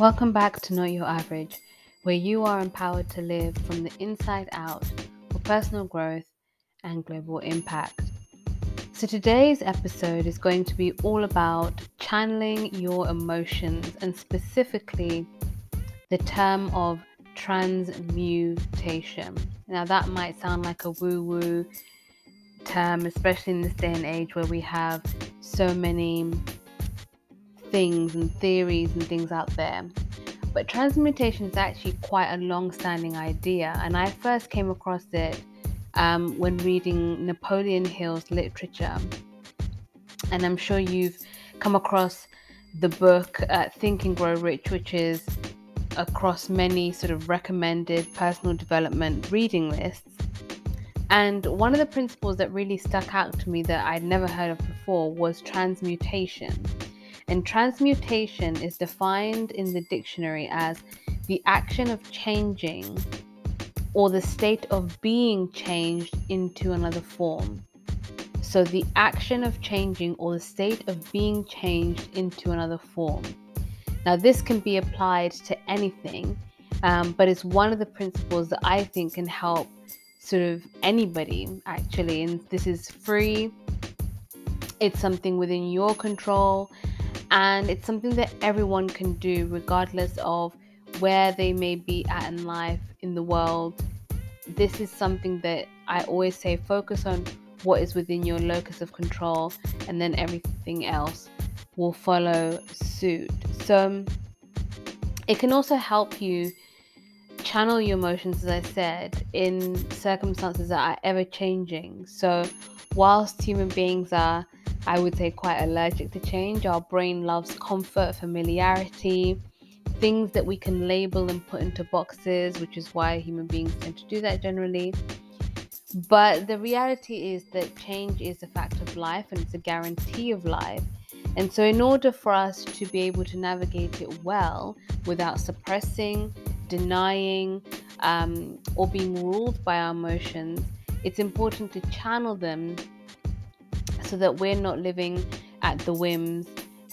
Welcome back to Not Your Average, where you are empowered to live from the inside out for personal growth and global impact. So, today's episode is going to be all about channeling your emotions and specifically the term of transmutation. Now, that might sound like a woo woo term, especially in this day and age where we have so many things and theories and things out there. But transmutation is actually quite a long standing idea, and I first came across it um, when reading Napoleon Hill's literature. And I'm sure you've come across the book uh, Think and Grow Rich, which is across many sort of recommended personal development reading lists. And one of the principles that really stuck out to me that I'd never heard of before was transmutation. And transmutation is defined in the dictionary as the action of changing or the state of being changed into another form. So, the action of changing or the state of being changed into another form. Now, this can be applied to anything, um, but it's one of the principles that I think can help sort of anybody actually. And this is free, it's something within your control and it's something that everyone can do regardless of where they may be at in life in the world. This is something that i always say focus on what is within your locus of control and then everything else will follow suit. So um, it can also help you channel your emotions as i said in circumstances that are ever changing so whilst human beings are I would say, quite allergic to change. Our brain loves comfort, familiarity, things that we can label and put into boxes, which is why human beings tend to do that generally. But the reality is that change is a fact of life and it's a guarantee of life. And so, in order for us to be able to navigate it well without suppressing, denying, um, or being ruled by our emotions, it's important to channel them so that we're not living at the whims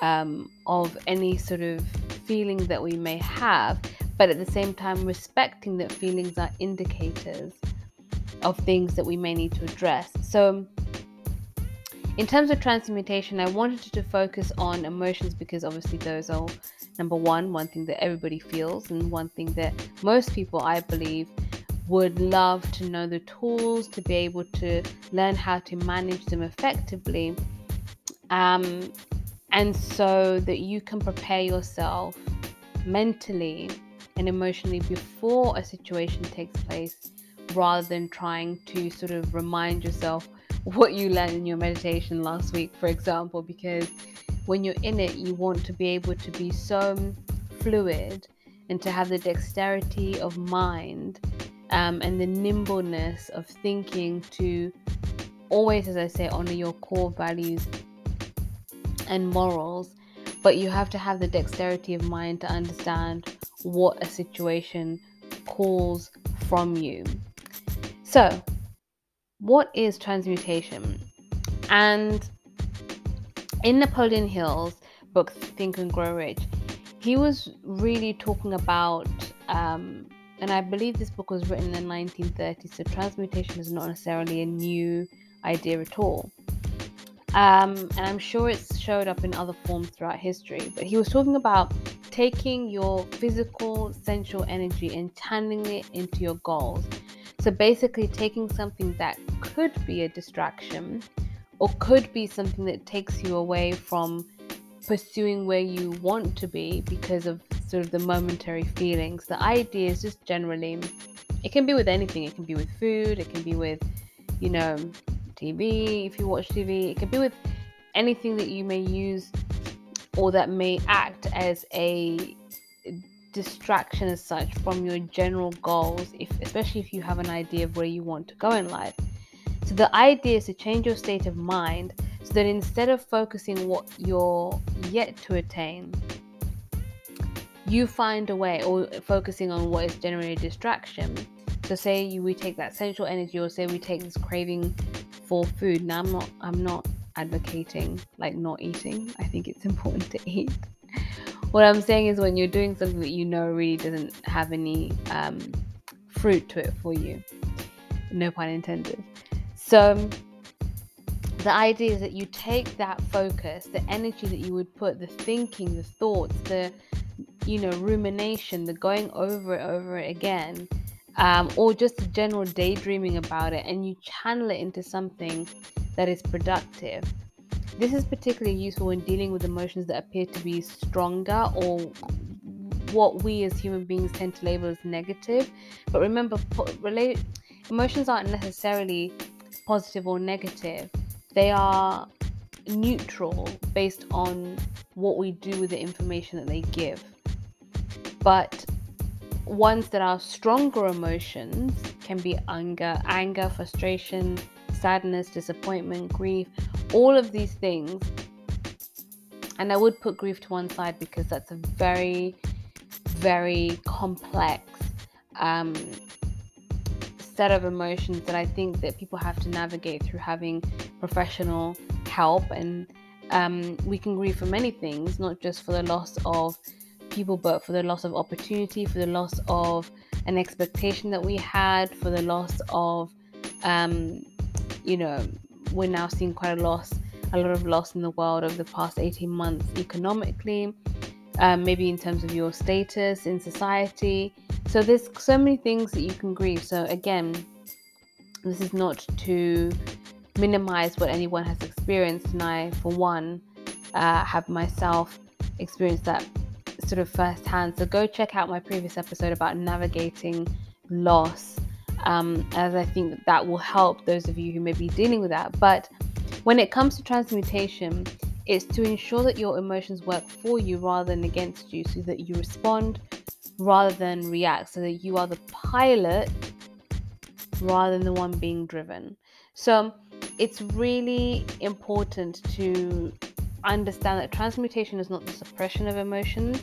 um, of any sort of feelings that we may have, but at the same time, respecting that feelings are indicators of things that we may need to address. So, in terms of transmutation, I wanted to focus on emotions because obviously those are number one, one thing that everybody feels, and one thing that most people, I believe, would love to know the tools to be able to learn how to manage them effectively. Um, and so that you can prepare yourself mentally and emotionally before a situation takes place rather than trying to sort of remind yourself what you learned in your meditation last week, for example, because when you're in it, you want to be able to be so fluid and to have the dexterity of mind um, and the nimbleness of thinking to always, as I say, honor your core values and morals, but you have to have the dexterity of mind to understand what a situation calls from you. So, what is transmutation? And in Napoleon Hill's book, Think and Grow Rich, he was really talking about um, and I believe this book was written in the 1930s, so transmutation is not necessarily a new idea at all. Um, and I'm sure it's showed up in other forms throughout history. But he was talking about taking your physical, sensual energy and channeling it into your goals. So basically, taking something that could be a distraction or could be something that takes you away from pursuing where you want to be because of sort of the momentary feelings. The idea is just generally, it can be with anything. It can be with food, it can be with, you know, TV, if you watch TV, it can be with anything that you may use or that may act as a distraction as such from your general goals if especially if you have an idea of where you want to go in life so the idea is to change your state of mind so that instead of focusing what you're yet to attain you find a way or focusing on what is generally a distraction so say you, we take that sensual energy or say we take this craving for food now i'm not i'm not advocating like not eating i think it's important to eat what I'm saying is when you're doing something that you know really doesn't have any um, fruit to it for you. No pun intended. So the idea is that you take that focus, the energy that you would put, the thinking, the thoughts, the you know rumination, the going over it over it again, um, or just general daydreaming about it, and you channel it into something that is productive. This is particularly useful when dealing with emotions that appear to be stronger or what we as human beings tend to label as negative. But remember, relate, emotions aren't necessarily positive or negative, they are neutral based on what we do with the information that they give. But ones that are stronger emotions can be anger, anger, frustration, sadness, disappointment, grief, all of these things. And I would put grief to one side because that's a very, very complex um, set of emotions that I think that people have to navigate through having professional help. And um, we can grieve for many things, not just for the loss of people, but for the loss of opportunity, for the loss of an expectation that we had, for the loss of, um, you know, we're now seeing quite a loss, a lot of loss in the world over the past 18 months economically, um, maybe in terms of your status in society. So there's so many things that you can grieve. So again, this is not to minimize what anyone has experienced, and I, for one, uh, have myself experienced that sort of firsthand. So go check out my previous episode about navigating loss, um, as I think that, that will help those of you who may be dealing with that. But when it comes to transmutation, it's to ensure that your emotions work for you rather than against you, so that you respond rather than react, so that you are the pilot rather than the one being driven. So it's really important to understand that transmutation is not the suppression of emotions,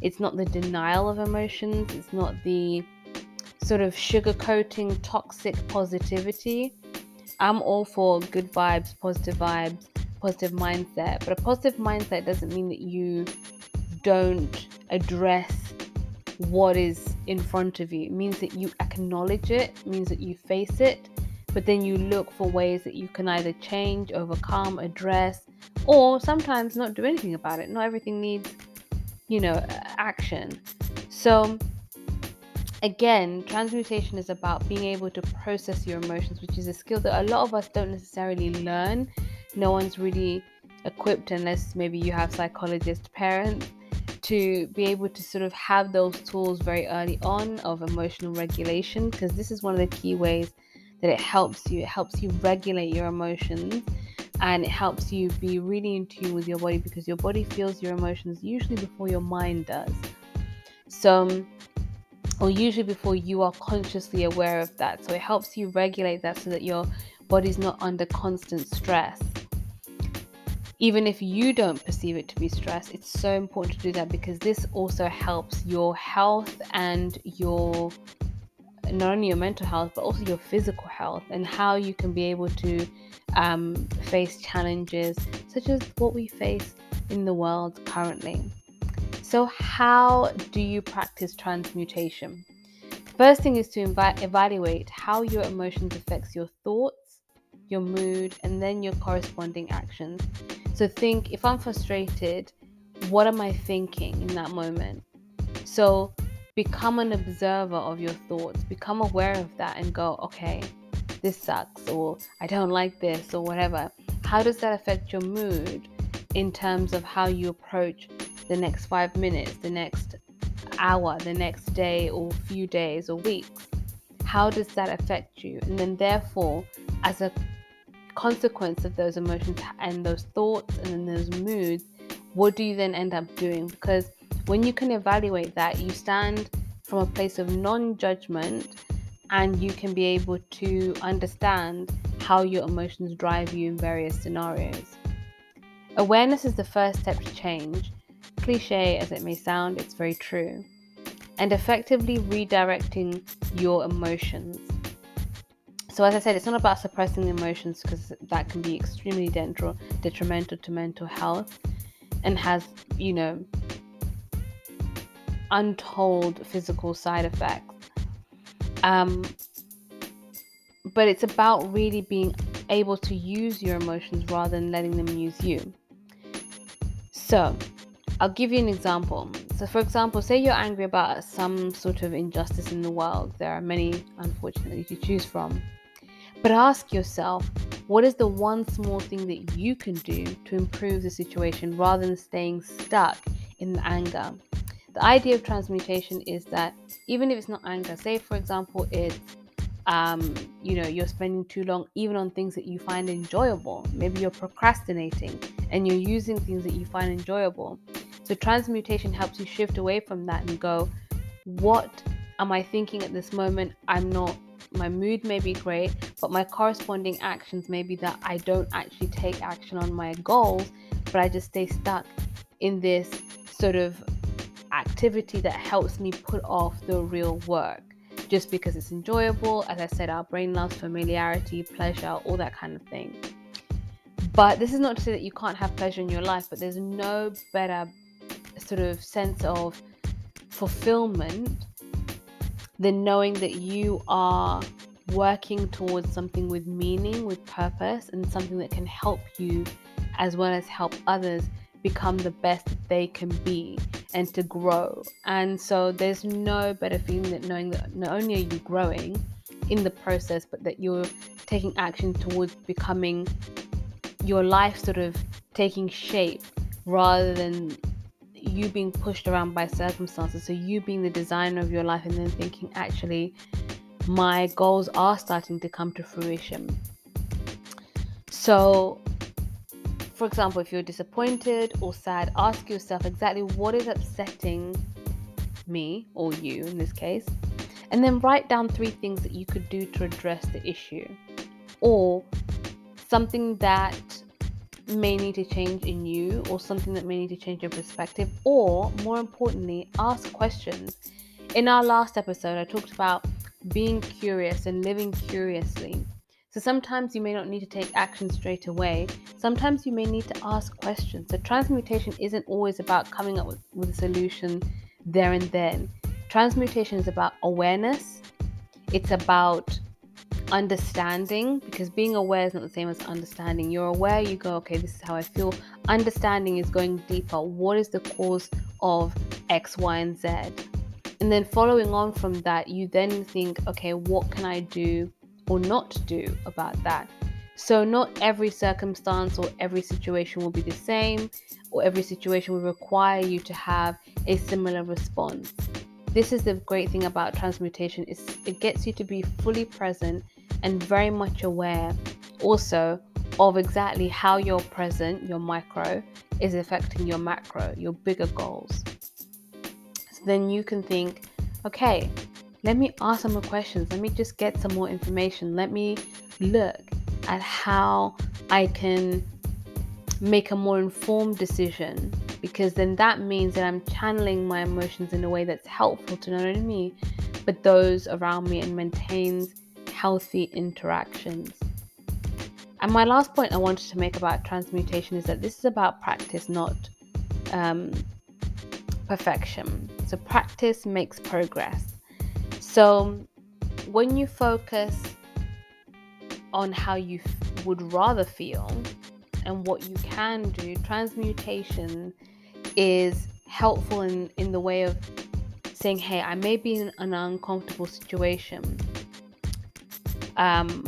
it's not the denial of emotions, it's not the sort of sugarcoating toxic positivity. I'm all for good vibes, positive vibes, positive mindset, but a positive mindset doesn't mean that you don't address what is in front of you. It means that you acknowledge it, it means that you face it, but then you look for ways that you can either change, overcome, address, or sometimes not do anything about it. Not everything needs, you know, action. So, again, transmutation is about being able to process your emotions, which is a skill that a lot of us don't necessarily learn. No one's really equipped, unless maybe you have psychologist parents, to be able to sort of have those tools very early on of emotional regulation, because this is one of the key ways that it helps you. It helps you regulate your emotions and it helps you be really in tune with your body because your body feels your emotions usually before your mind does. So, or usually before you are consciously aware of that. So, it helps you regulate that so that your body's not under constant stress. Even if you don't perceive it to be stress, it's so important to do that because this also helps your health and your not only your mental health but also your physical health and how you can be able to um, face challenges such as what we face in the world currently. So, how do you practice transmutation? First thing is to invi- evaluate how your emotions affects your thoughts, your mood, and then your corresponding actions. So think if I'm frustrated, what am I thinking in that moment? So become an observer of your thoughts, become aware of that and go, okay, this sucks, or I don't like this, or whatever. How does that affect your mood in terms of how you approach the next five minutes, the next hour, the next day, or few days or weeks? How does that affect you? And then, therefore, as a consequence of those emotions and those thoughts and then those moods, what do you then end up doing? Because when you can evaluate that, you stand from a place of non judgment and you can be able to understand how your emotions drive you in various scenarios. Awareness is the first step to change. Cliche as it may sound, it's very true. And effectively redirecting your emotions. So, as I said, it's not about suppressing emotions because that can be extremely detrimental to mental health and has, you know, untold physical side effects. Um, but it's about really being able to use your emotions rather than letting them use you. So, I'll give you an example. So, for example, say you're angry about some sort of injustice in the world. There are many, unfortunately, to choose from. But ask yourself, what is the one small thing that you can do to improve the situation rather than staying stuck in the anger? The idea of transmutation is that even if it's not anger, say for example, it's um, you know, you're spending too long even on things that you find enjoyable. Maybe you're procrastinating and you're using things that you find enjoyable. So transmutation helps you shift away from that and go, what am I thinking at this moment? I'm not my mood may be great, but my corresponding actions may be that I don't actually take action on my goals, but I just stay stuck in this sort of activity that helps me put off the real work just because it's enjoyable. As I said, our brain loves familiarity, pleasure, all that kind of thing. But this is not to say that you can't have pleasure in your life, but there's no better sort of sense of fulfillment than knowing that you are working towards something with meaning, with purpose, and something that can help you as well as help others become the best they can be and to grow. And so there's no better feeling than knowing that not only are you growing in the process, but that you're taking action towards becoming your life sort of taking shape rather than you being pushed around by circumstances. So you being the designer of your life and then thinking, actually, my goals are starting to come to fruition. So, for example, if you're disappointed or sad, ask yourself exactly what is upsetting me or you in this case, and then write down three things that you could do to address the issue or something that may need to change in you or something that may need to change your perspective, or more importantly, ask questions. In our last episode, I talked about being curious and living curiously. So sometimes you may not need to take action straight away. Sometimes you may need to ask questions. So transmutation isn't always about coming up with, with a solution there and then. Transmutation is about awareness. It's about understanding because being aware is not the same as understanding. You're aware, you go, okay, this is how I feel. Understanding is going deeper. What is the cause of X, Y, and Z? And then following on from that, you then think, okay, what can I do or not do about that? So, not every circumstance or every situation will be the same, or every situation will require you to have a similar response. This is the great thing about transmutation is it gets you to be fully present and very much aware also of exactly how your present, your micro, is affecting your macro, your bigger goals. So then you can think, okay, let me ask some more questions. Let me just get some more information. Let me look at how I can make a more informed decision because then that means that I'm channeling my emotions in a way that's helpful to not only me but those around me and maintains healthy interactions. And my last point I wanted to make about transmutation is that this is about practice, not um, perfection. So, practice makes progress. So, when you focus on how you f- would rather feel and what you can do, transmutation is helpful in, in the way of saying, Hey, I may be in an uncomfortable situation um,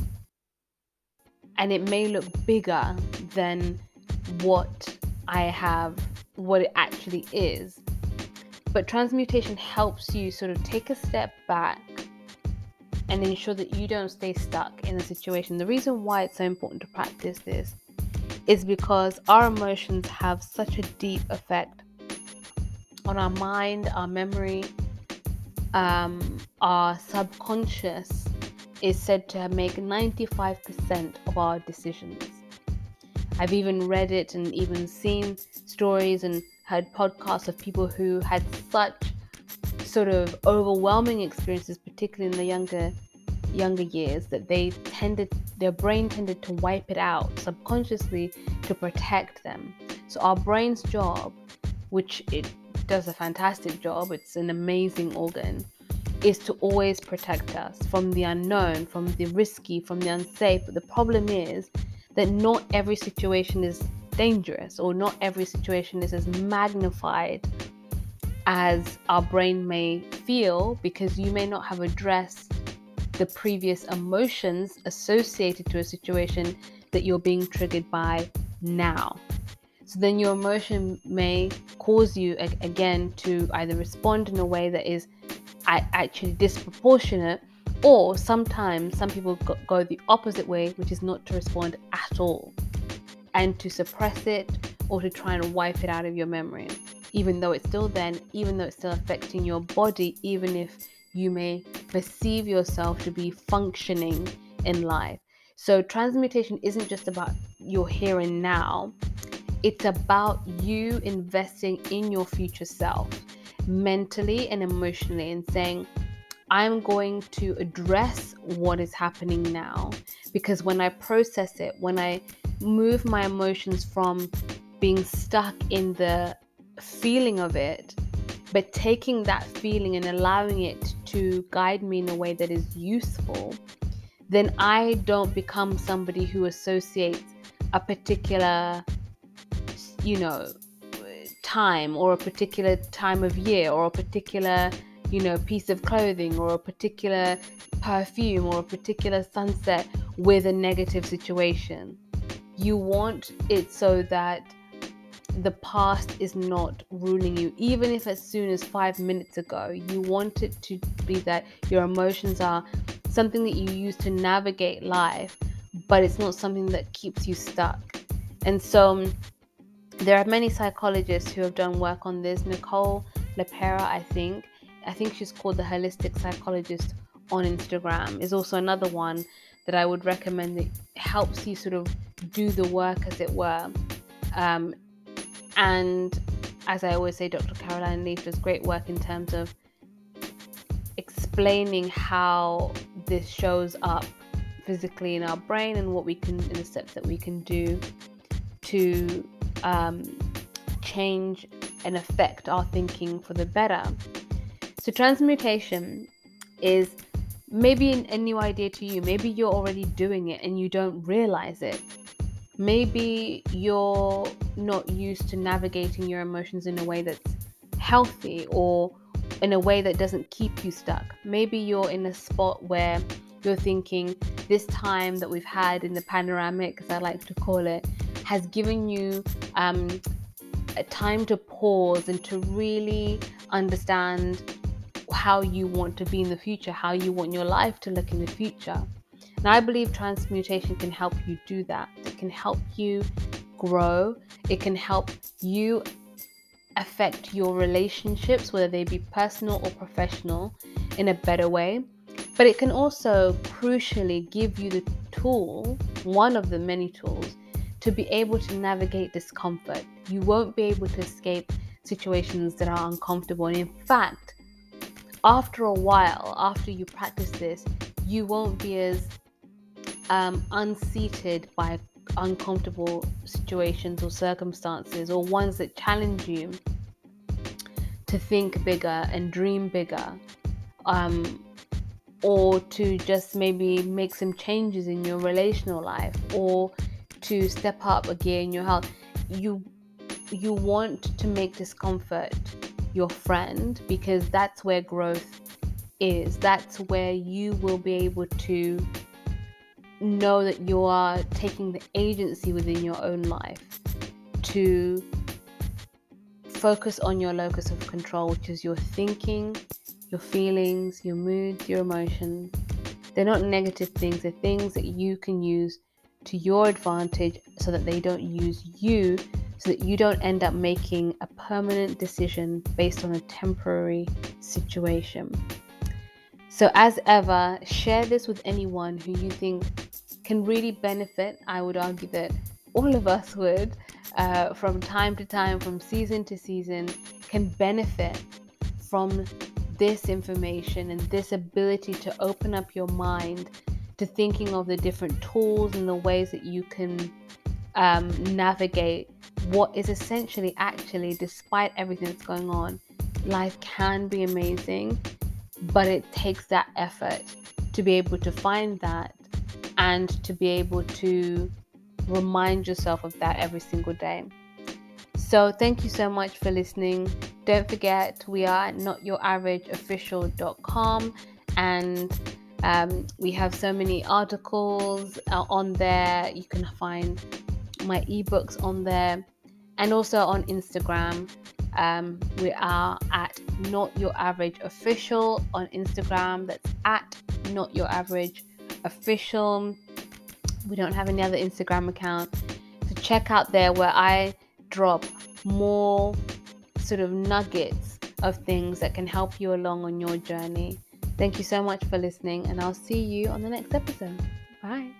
and it may look bigger than what I have, what it actually is. But transmutation helps you sort of take a step back and ensure that you don't stay stuck in a situation. The reason why it's so important to practice this is because our emotions have such a deep effect on our mind, our memory, um, our subconscious, is said to make 95% of our decisions. I've even read it and even seen stories and heard podcasts of people who had such sort of overwhelming experiences, particularly in the younger younger years, that they tended their brain tended to wipe it out subconsciously to protect them. So our brain's job, which it does a fantastic job, it's an amazing organ, is to always protect us from the unknown, from the risky, from the unsafe. But the problem is that not every situation is dangerous or not every situation is as magnified as our brain may feel because you may not have addressed the previous emotions associated to a situation that you're being triggered by now. So then your emotion may cause you again to either respond in a way that is actually disproportionate, or sometimes some people go the opposite way, which is not to respond at all and to suppress it or to try and wipe it out of your memory, even though it's still then, even though it's still affecting your body, even if you may perceive yourself to be functioning in life. So, transmutation isn't just about your here and now, it's about you investing in your future self mentally and emotionally and saying, I'm going to address what is happening now. Because when I process it, when I move my emotions from being stuck in the feeling of it, but taking that feeling and allowing it to guide me in a way that is useful, then I don't become somebody who associates a particular, you know, time or a particular time of year or a particular, you know, piece of clothing or a particular perfume or a particular sunset with a negative situation you want it so that the past is not ruling you, even if as soon as five minutes ago, you want it to be that your emotions are something that you use to navigate life, but it's not something that keeps you stuck. And so, um, there are many psychologists who have done work on this. Nicole LePera, I think, I think she's called the holistic psychologist on Instagram, is also another one that I would recommend that helps you sort of do the work, as it were. Um, and as I always say, Dr. Caroline Leaf does great work in terms of explaining how this shows up physically in our brain and what we can, in the steps that we can do to um, change and affect our thinking for the better. So, transmutation is maybe a new idea to you. Maybe you're already doing it and you don't realize it. Maybe you're not used to navigating your emotions in a way that's healthy or in a way that doesn't keep you stuck. Maybe you're in a spot where you're thinking this time that we've had in the panoramic, as I like to call it, has given you um, a time to pause and to really understand how you want to be in the future, how you want your life to look in the future. And I believe transmutation can help you do that. It can help you grow, it can help you affect your relationships, whether they be personal or professional, in a better way. But it can also crucially give you the tool, one of the many tools, to be able to navigate discomfort. You won't be able to escape situations that are uncomfortable. And in fact, after a while, after you practice this, you won't be as um, unseated by uncomfortable situations or circumstances or ones that challenge you to think bigger and dream bigger. Um, or to just maybe make some changes in your relational life or to step up a gear in your health you you want to make discomfort your friend because that's where growth is. That's where you will be able to know that you are taking the agency within your own life to focus on your locus of control, which is your thinking, your feelings, your moods, your emotions. They're not negative things, they're things that you can use to your advantage so that they don't use you so that you don't end up making a permanent decision based on a temporary situation. So, as ever, share this with anyone who you think can really benefit. I would argue that all of us would, uh, from time to time, from season to season, can benefit from this information and this ability to open up your mind to thinking of the different tools and the ways that you can um, navigate what is essentially actually, despite everything that's going on, life can be amazing, but it takes that effort to be able to find that and to be able to remind yourself of that every single day. So, thank you so much for listening. Don't forget, we are at notyouraverage.official.com and um, we have so many articles uh, on there. You can find my ebooks on there and also on Instagram. Um, we are at Not Your Average Official on Instagram. That's at Not Your Average Official. We don't have any other Instagram account. So check out there where I drop more sort of nuggets of things that can help you along on your journey. Thank you so much for listening, and I'll see you on the next episode. Bye.